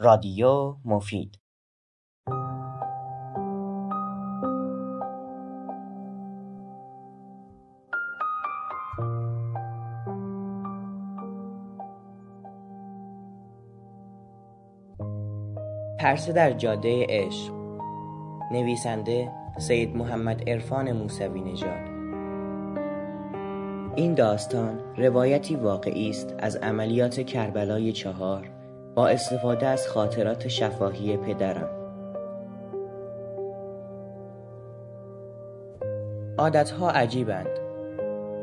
رادیو مفید. پرسه در جاده عشق. نویسنده سید محمد عرفان موسوی نژاد. این داستان روایتی واقعی است از عملیات کربلای چهار. با استفاده از خاطرات شفاهی پدرم. عادتها عجیبند.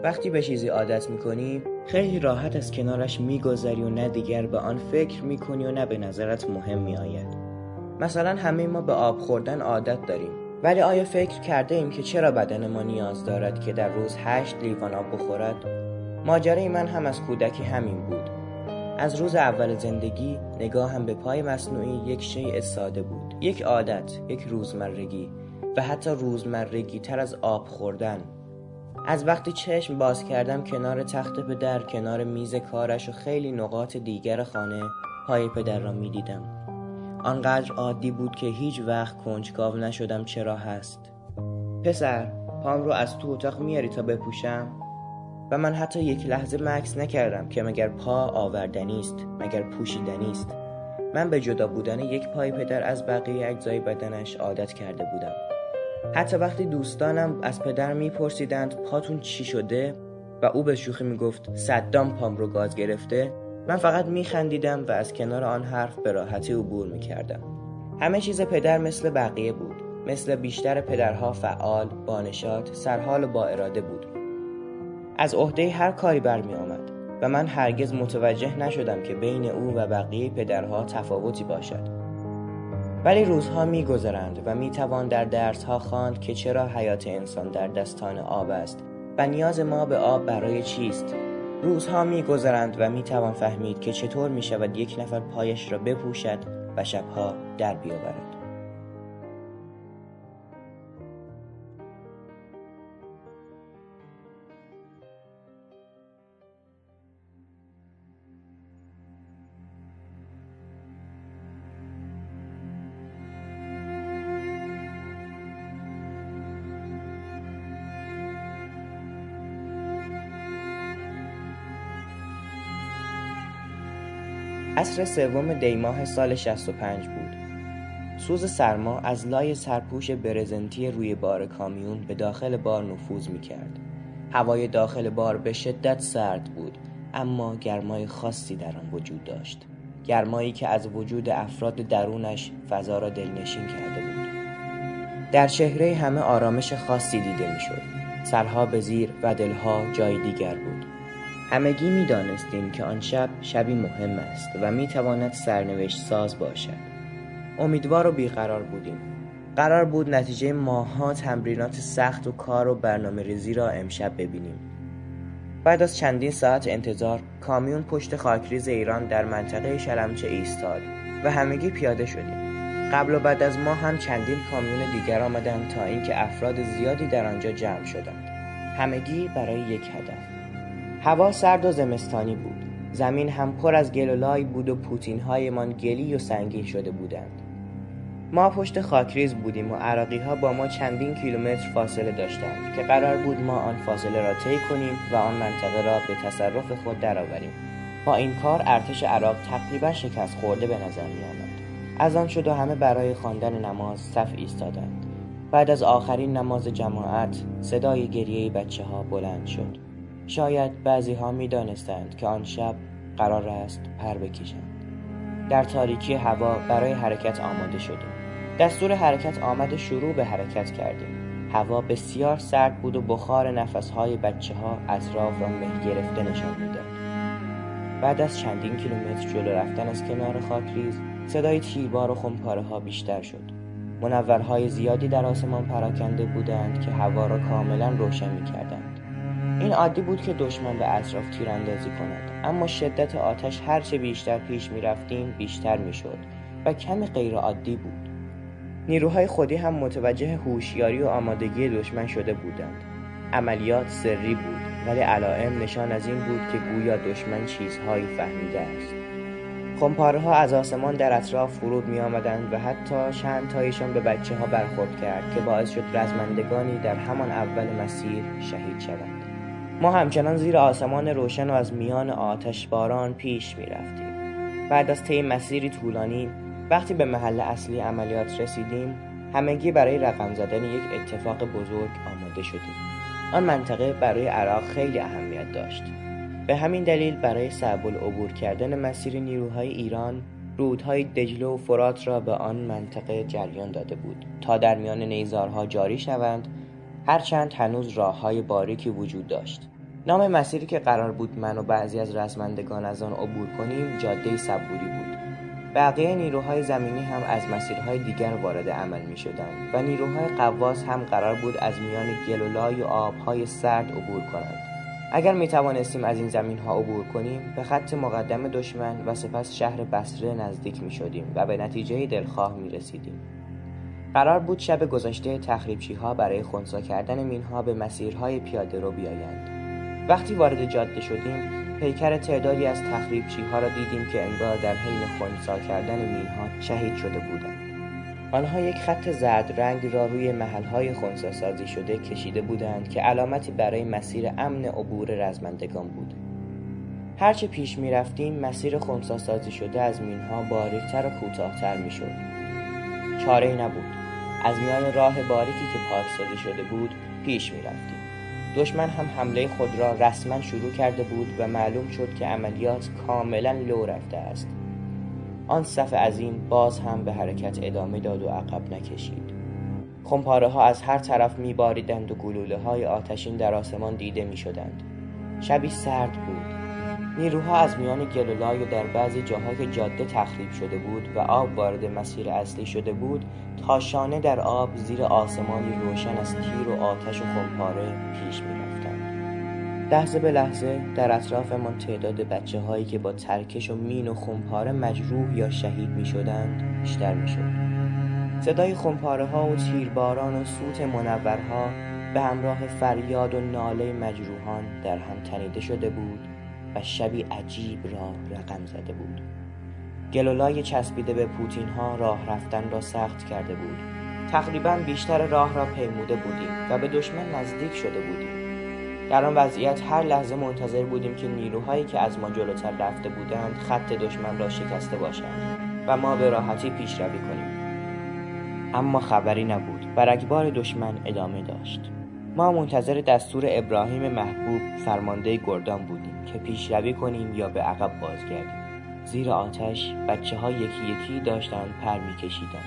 وقتی به چیزی عادت می‌کنی خیلی راحت از کنارش میگذری و نه دیگر به آن فکر می‌کنی و نه به نظرت مهم میآید. مثلا همه ما به آب خوردن عادت داریم. ولی آیا فکر کرده ایم که چرا بدن ما نیاز دارد که در روز هشت لیوان آب بخورد؟ ماجرای من هم از کودکی همین بود. از روز اول زندگی نگاهم به پای مصنوعی یک شیء ساده بود. یک عادت یک روزمرگی و حتی روزمرگی تر از آب خوردن. از وقتی چشم باز کردم کنار تخت پدر کنار میز کارش و خیلی نقاط دیگر خانه پای پدر را می دیدم. آنقدر عادی بود که هیچ وقت کنجکاو نشدم چرا هست. پسر پام رو از تو اتاق میاری تا بپوشم؟ و من حتی یک لحظه مکس نکردم که مگر پا آوردنی است مگر پوشیدنی است. من به جدا بودن یک پای پدر از بقیه اجزای بدنش عادت کرده بودم. حتی وقتی دوستانم از پدر میپرسیدند پاتون چی شده و او به شوخی می‌گفت صدام پام رو گاز گرفته من فقط میخندیدم و از کنار آن حرف به راحتی عبور می‌کردم. همه چیز پدر مثل بقیه بود مثل بیشتر پدرها فعال بانشات سرحال و با اراده بود. از عهده هر کاری برمی آمد و من هرگز متوجه نشدم که بین او و بقیه پدرها تفاوتی باشد. ولی روزها میگذرند و می‌توان در درسها خواند که چرا حیات انسان در دستان آب است و نیاز ما به آب برای چیست. روزها میگذرند و می‌توان فهمید که چطور می‌شود یک نفر پایش را بپوشد و شبها در بیاورد. عصر سوم دیماه سال 65 بود. سوز سرما از لای سرپوش برزنتی روی بار کامیون به داخل بار نفوذ می کرد. هوای داخل بار به شدت سرد بود اما گرمای خاصی در آن وجود داشت. گرمایی که از وجود افراد درونش فضا را دلنشین کرده بود. در چهره همه آرامش خاصی دیده می شد. سرها به زیر و دلها جای دیگر بود. همگی می دانستیم که آن شب شبی مهم است و می تواند سرنوشت ساز باشد. امیدوار و بیقرار بودیم. قرار بود نتیجه ماها تمرینات سخت و کار و برنامه ریزی را امشب ببینیم. بعد از چندین ساعت انتظار کامیون پشت خاکریز ایران در منطقه شلمچه ایستاد و همگی پیاده شدیم. قبل و بعد از ما هم چندین کامیون دیگر آمدند تا اینکه افراد زیادی در آنجا جمع شدند. همگی برای یک هدف. هوا سرد و زمستانی بود. زمین هم پر از گل و لای بود و پوتین هایمان گلی و سنگین شده بودند. ما پشت خاکریز بودیم و عراقی ها با ما چندین کیلومتر فاصله داشتند که قرار بود ما آن فاصله را طی کنیم و آن منطقه را به تصرف خود درآوریم. با این کار ارتش عراق تقریبا شکست خورده به نظر می آمد از آن شد و همه برای خواندن نماز صف ایستادند. بعد از آخرین نماز جماعت صدای گریه بچه ها بلند شد. شاید بعضی ها می دانستند که آن شب قرار است پر بکشند. در تاریکی هوا برای حرکت آماده شدیم. دستور حرکت آمد شروع به حرکت کردیم. هوا بسیار سرد بود و بخار نفسهای بچه ها اطراف را مه گرفته نشان می‌داد. بعد از چندین کیلومتر جلو رفتن از کنار خاکریز صدای تیربار و خمپاره ها بیشتر شد. منورهای زیادی در آسمان پراکنده بودند که هوا را کاملا روشن می کردند. این عادی بود که دشمن به اطراف تیراندازی کند. اما شدت آتش هرچه بیشتر پیش می رفتیم بیشتر می شد و کمی غیر عادی بود. نیروهای خودی هم متوجه هوشیاری و آمادگی دشمن شده بودند. عملیات سری بود ولی علائم نشان از این بود که گویا دشمن چیزهایی فهمیده است. خمپاره ها از آسمان در اطراف فرود می آمدند و حتی چند تایشان به بچه ها برخورد کرد که باعث شد رزمندگانی در همان اول مسیر شهید شوند. ما همچنان زیر آسمان روشن و از میان آتش باران پیش می رفتیم بعد از طی مسیری طولانی وقتی به محل اصلی عملیات رسیدیم همگی برای رقم زدن یک اتفاق بزرگ آماده شدیم. آن منطقه برای عراق خیلی اهمیت داشت. به همین دلیل برای صعب العبور کردن مسیر نیروهای ایران رودهای دجله و فرات را به آن منطقه جریان داده بود تا در میان نیزارها جاری شوند هرچند هنوز راه های باریکی وجود داشت. نام مسیری که قرار بود من و بعضی از رزمندگان از آن عبور کنیم جاده صبوری بود بقیه نیروهای زمینی هم از مسیرهای دیگر وارد عمل می شدند و نیروهای قواس هم قرار بود از میان گلولای و آبهای سرد عبور کنند اگر می توانستیم از این زمین ها عبور کنیم به خط مقدم دشمن و سپس شهر بسره نزدیک می شدیم و به نتیجه دلخواه می رسیدیم. قرار بود شب گذشته تخریبچی ها برای خونسا کردن مین ها به مسیرهای پیاده رو بیایند. وقتی وارد جاده شدیم پیکر تعدادی از تخریبچی ها را دیدیم که انگار در حین خونسا کردن مین ها شهید شده بودند. آنها یک خط زرد رنگ را روی محلهای خونسا سازی شده کشیده بودند که علامتی برای مسیر امن عبور رزمندگان بود. هرچه پیش می رفتیم مسیر خونسا سازی شده از مینها باریکتر و کوتاهتر می شد. چاره نبود. از میان راه باریکی که پاک سازی شده بود پیش می رفتیم. دشمن هم حمله خود را رسما شروع کرده بود و معلوم شد که عملیات کاملا لو رفته است. آن صف عظیم باز هم به حرکت ادامه داد و عقب نکشید. خمپاره ها از هر طرف می باریدند و گلوله های آتشین در آسمان دیده می شدند شبی سرد بود. نیروها از میان گلولای و در بعضی جاها که جاده تخریب شده بود و آب وارد مسیر اصلی شده بود تا شانه در آب زیر آسمانی روشن از تیر و آتش و خمپاره پیش می لحظه به لحظه در اطرافمان تعداد بچه هایی که با ترکش و مین و خمپاره مجروح یا شهید می شدند بیشتر می شد. صدای خمپاره ها و تیرباران و سوت منورها به همراه فریاد و ناله مجروحان در هم تنیده شده بود و شبی عجیب را رقم زده بود. گلولای چسبیده به پوتین ها راه رفتن را سخت کرده بود. تقریبا بیشتر راه را پیموده بودیم و به دشمن نزدیک شده بودیم. در آن وضعیت هر لحظه منتظر بودیم که نیروهایی که از ما جلوتر رفته بودند خط دشمن را شکسته باشند و ما به راحتی پیشروی کنیم. اما خبری نبود. و رگبار دشمن ادامه داشت. ما منتظر دستور ابراهیم محبوب فرمانده گردان بودیم که پیشروی کنیم یا به عقب بازگردیم. زیر آتش بچه ها یکی یکی داشتند پر میکشیدند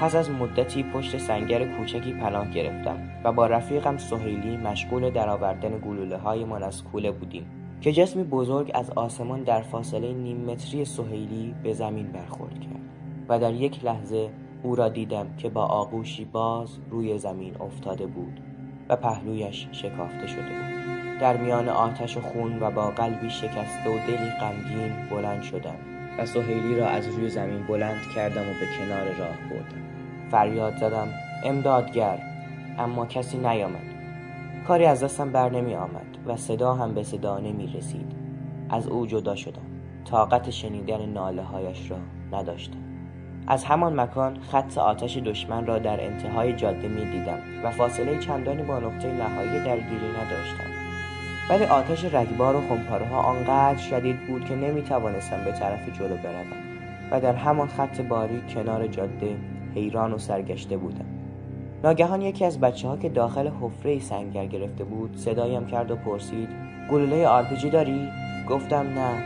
پس از مدتی پشت سنگر کوچکی پناه گرفتم و با رفیقم سهیلی مشغول درآوردن گلوله های من از کوله بودیم که جسمی بزرگ از آسمان در فاصله نیم متری سهیلی به زمین برخورد کرد و در یک لحظه او را دیدم که با آغوشی باز روی زمین افتاده بود. و پهلویش شکافته شده بود. در میان آتش و خون و با قلبی شکسته و دلی غمگین بلند شدم و سهیلی را از روی زمین بلند کردم و به کنار راه بردم. فریاد زدم امدادگر اما کسی نیامد. کاری از دستم بر نمی آمد و صدا هم به صدا نمی رسید. از او جدا شدم. طاقت شنیدن ناله هایش را نداشتم. از همان مکان خط آتش دشمن را در انتهای جاده می دیدم و فاصله چندانی با نقطه نهایی درگیری نداشتم. ولی آتش رگبار و خمپاره ها آنقدر شدید بود که نمی توانستم به طرف جلو بروم و در همان خط باری کنار جاده حیران و سرگشته بودم. ناگهان یکی از بچه ها که داخل حفره سنگر گرفته بود صدایم کرد و پرسید گلوله آرپیجی داری؟ گفتم نه.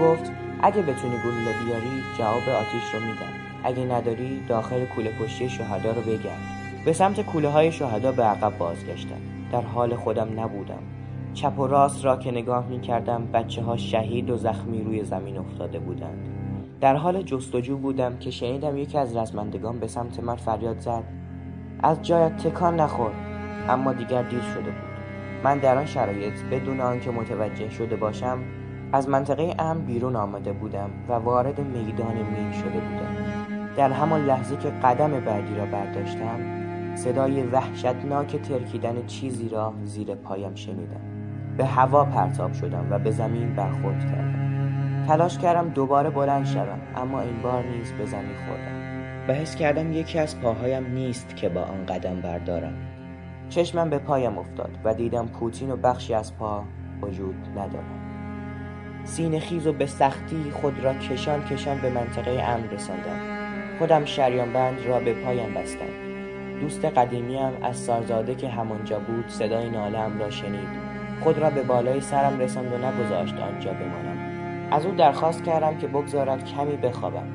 گفت اگه بتونی گلوله بیاری جواب آتیش رو میدم. اگه نداری داخل کوله پشتی شهدا رو بگرد. به سمت کوله های شهدا به عقب بازگشتم. در حال خودم نبودم. چپ و راست را که نگاه می کردم بچه ها شهید و زخمی روی زمین افتاده بودند. در حال جستجو بودم که شنیدم یکی از رزمندگان به سمت من فریاد زد. از جایت تکان نخور. اما دیگر دیر شده بود. من در آن شرایط بدون آنکه متوجه شده باشم از منطقه ام بیرون آمده بودم و وارد میدان مین شده بودم. در همان لحظه که قدم بعدی را برداشتم صدای وحشتناک ترکیدن چیزی را زیر پایم شنیدم. به هوا پرتاب شدم و به زمین برخورد کردم. تلاش کردم دوباره بلند شوم اما این بار نیز به زمین خوردم. و حس کردم یکی از پاهایم نیست که با آن قدم بردارم. چشمم به پایم افتاد و دیدم پوتین و بخشی از پا وجود ندارد. سینه خیز و به سختی خود را کشان کشان به منطقه امن رساندم. خودم شریان بند را به پایم بستم. دوست قدیمیم از سارزاده که همانجا بود صدای نالم را شنید. خود را به بالای سرم رساند و نگذاشت آنجا بمانم. از او درخواست کردم که بگذارد کمی بخوابم.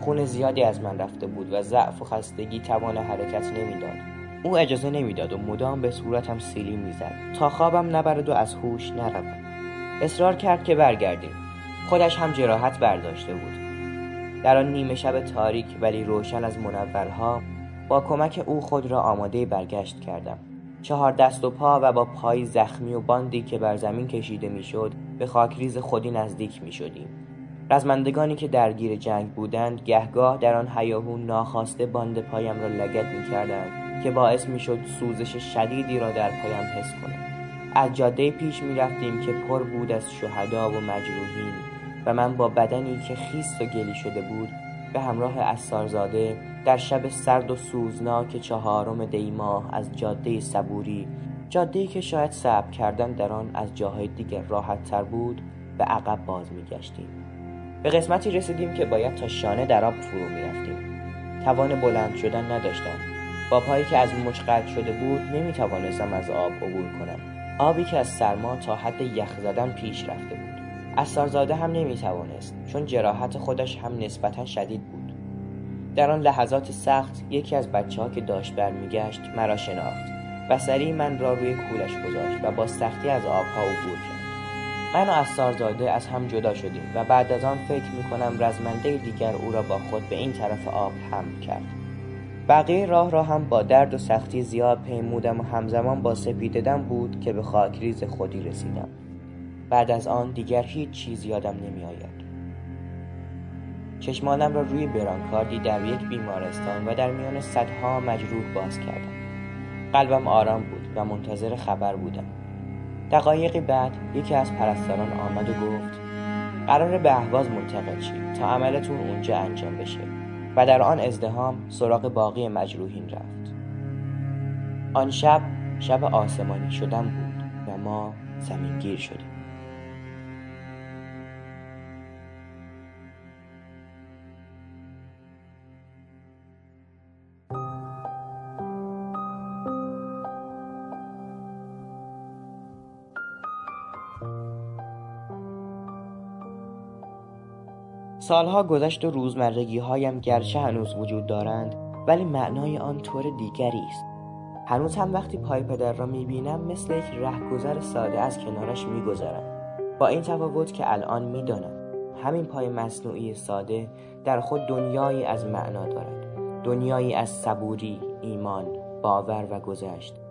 خون زیادی از من رفته بود و ضعف و خستگی توان حرکت نمی‌داد. او اجازه نمی‌داد و مدام به صورتم سیلی می‌زد. تا خوابم نبرد و از هوش نروم. اصرار کرد که برگردیم. خودش هم جراحت برداشته بود. در آن نیمه شب تاریک ولی روشن از منورها با کمک او خود را آماده برگشت کردم. چهار دست و پا و با پای زخمی و باندی که بر زمین کشیده می‌شد به خاکریز خودی نزدیک می شدیم. رزمندگانی که درگیر جنگ بودند گهگاه در آن حیاهو ناخواسته باند پایم را لگت می کردند که باعث می شد سوزش شدیدی را در پایم حس کنم. از جاده پیش می رفتیم که پر بود از شهدا و مجروحین. و من با بدنی که خیست و گلی شده بود به همراه اسارزاده در شب سرد و سوزناک چهارم دیماه از جاده صبوری جاده‌ای که شاید صبر کردن در آن از جاهای دیگر راحت تر بود به عقب باز میگشتیم. به قسمتی رسیدیم که باید تا شانه در آب فرو می‌رفتیم. توان بلند شدن نداشتم. با پایی که از مچ شده بود نمی‌توانستم از آب عبور کنم. آبی که از سرما تا حد یخ زدن پیش رفته بود. اسارزاده هم نمی‌توانست چون جراحت خودش هم نسبتا شدید بود. در آن لحظات سخت یکی از بچه ها که داشت برمیگشت مرا شناخت و سریع من را روی کولش گذاشت و با سختی از آبها عبور کرد. من و اسارزاده از هم جدا شدیم و بعد از آن فکر می کنم رزمنده دیگر او را با خود به این طرف آب حمل کرد. بقیه راه را هم با درد و سختی زیاد پیمودم و همزمان با سپیددم بود که به خاکریز خودی رسیدم. بعد از آن دیگر هیچ چیز یادم نمی آید. چشمانم را روی برانکاردی در یک بیمارستان و در میان صدها مجروح باز کردم. قلبم آرام بود و منتظر خبر بودم. دقایقی بعد یکی از پرستاران آمد و گفت قرار به اهواز منتقل شید تا عملتون اونجا انجام بشه و در آن ازدهام سراغ باقی مجروحین رفت. آن شب شب آسمانی شدن بود و ما زمینگیر شدیم. سالها گذشت و روزمرگی هایم گرچه هنوز وجود دارند ولی معنای آن طور دیگری است. هنوز هم وقتی پای پدر را می‌بینم مثل یک رهگذر ساده از کنارش میگذرم. با این تفاوت که الان می‌دانم همین پای مصنوعی ساده در خود دنیایی از معنا دارد. دنیایی از صبوری ایمان باور و گذشت.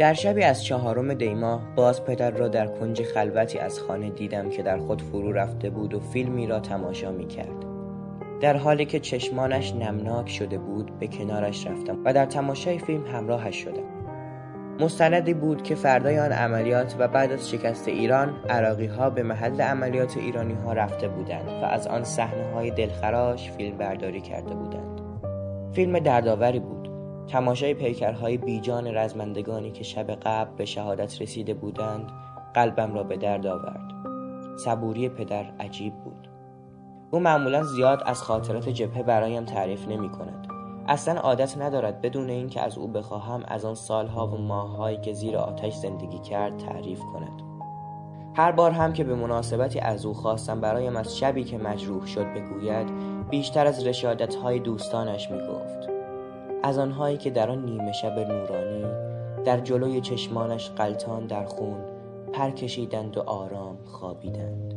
در شبی از چهارم دیما باز پدر را در کنج خلوتی از خانه دیدم که در خود فرو رفته بود و فیلمی را تماشا می کرد. در حالی که چشمانش نمناک شده بود به کنارش رفتم و در تماشای فیلم همراهش شدم. مستندی بود که فردای آن عملیات و بعد از شکست ایران عراقی ها به محل عملیات ایرانی ها رفته بودند و از آن صحنه های دلخراش فیلم برداری کرده بودند. فیلم دردآوری بود تماشای پیکرهای بیجان رزمندگانی که شب قبل به شهادت رسیده بودند قلبم را به درد آورد. صبوری پدر عجیب بود. او معمولا زیاد از خاطرات جبهه برایم تعریف نمی کند اصلا عادت ندارد بدون اینکه از او بخواهم از آن سالها و ماههایی که زیر آتش زندگی کرد تعریف کند. هر بار هم که به مناسبتی از او خواستم برایم از شبی که مجروح شد بگوید بیشتر از رشادتهای دوستانش می گفت از آنهایی که در آن نیمه شب نورانی در جلوی چشمانش قلتان در خون پر کشیدند و آرام خوابیدند.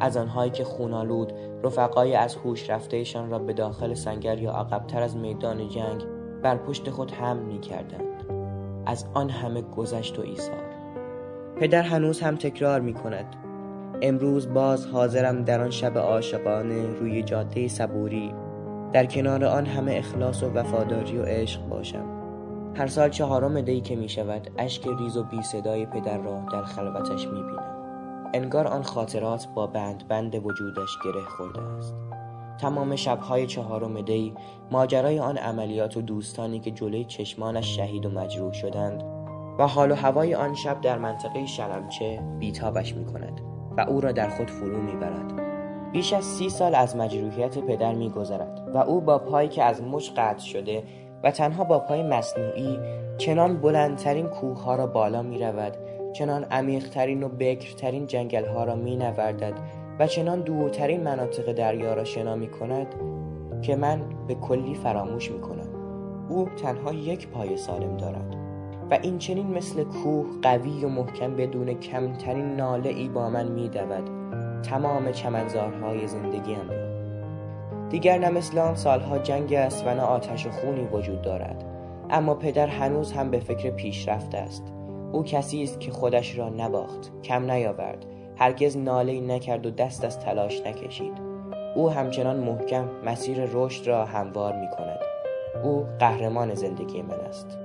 از آنهایی که خونالود رفقای از هوش رفتهشان را به داخل سنگر یا عقبتر از میدان جنگ بر پشت خود هم می کردند. از آن همه گذشت و ایثار. پدر هنوز هم تکرار می کند امروز باز حاضرم در آن شب عاشقانه روی جاده صبوری در کنار آن همه اخلاص و وفاداری و عشق باشم. هر سال چهارم دی که می شود اشک ریز و بی صدای پدر را در خلوتش می بینم. انگار آن خاطرات با بند بند وجودش گره خورده است. تمام شبهای چهارم دی ماجرای آن عملیات و دوستانی که جلوی چشمانش شهید و مجروح شدند و حال و هوای آن شب در منطقه شلمچه بیتابش می کند و او را در خود فرو می برد. بیش از سی سال از مجروحیت پدر می گذرد. و او با پایی که از مچ قطع شده و تنها با پای مصنوعی چنان بلندترین کوه ها را بالا می رود چنان عمیقترین و بکرترین جنگل ها را می نوردد و چنان دورترین مناطق دریا را شنا می کند که من به کلی فراموش می کنم او تنها یک پای سالم دارد و این چنین مثل کوه قوی و محکم بدون کمترین ناله ای با من می دود تمام چمنزارهای زندگیم را دیگر نه مثل آن سالها جنگ است و نه آتش و خونی وجود دارد. اما پدر هنوز هم به فکر پیشرفت است. او کسی است که خودش را نباخت کم نیاورد. هرگز ناله نکرد و دست از تلاش نکشید. او همچنان محکم مسیر رشد را هموار می کند او قهرمان زندگی من است.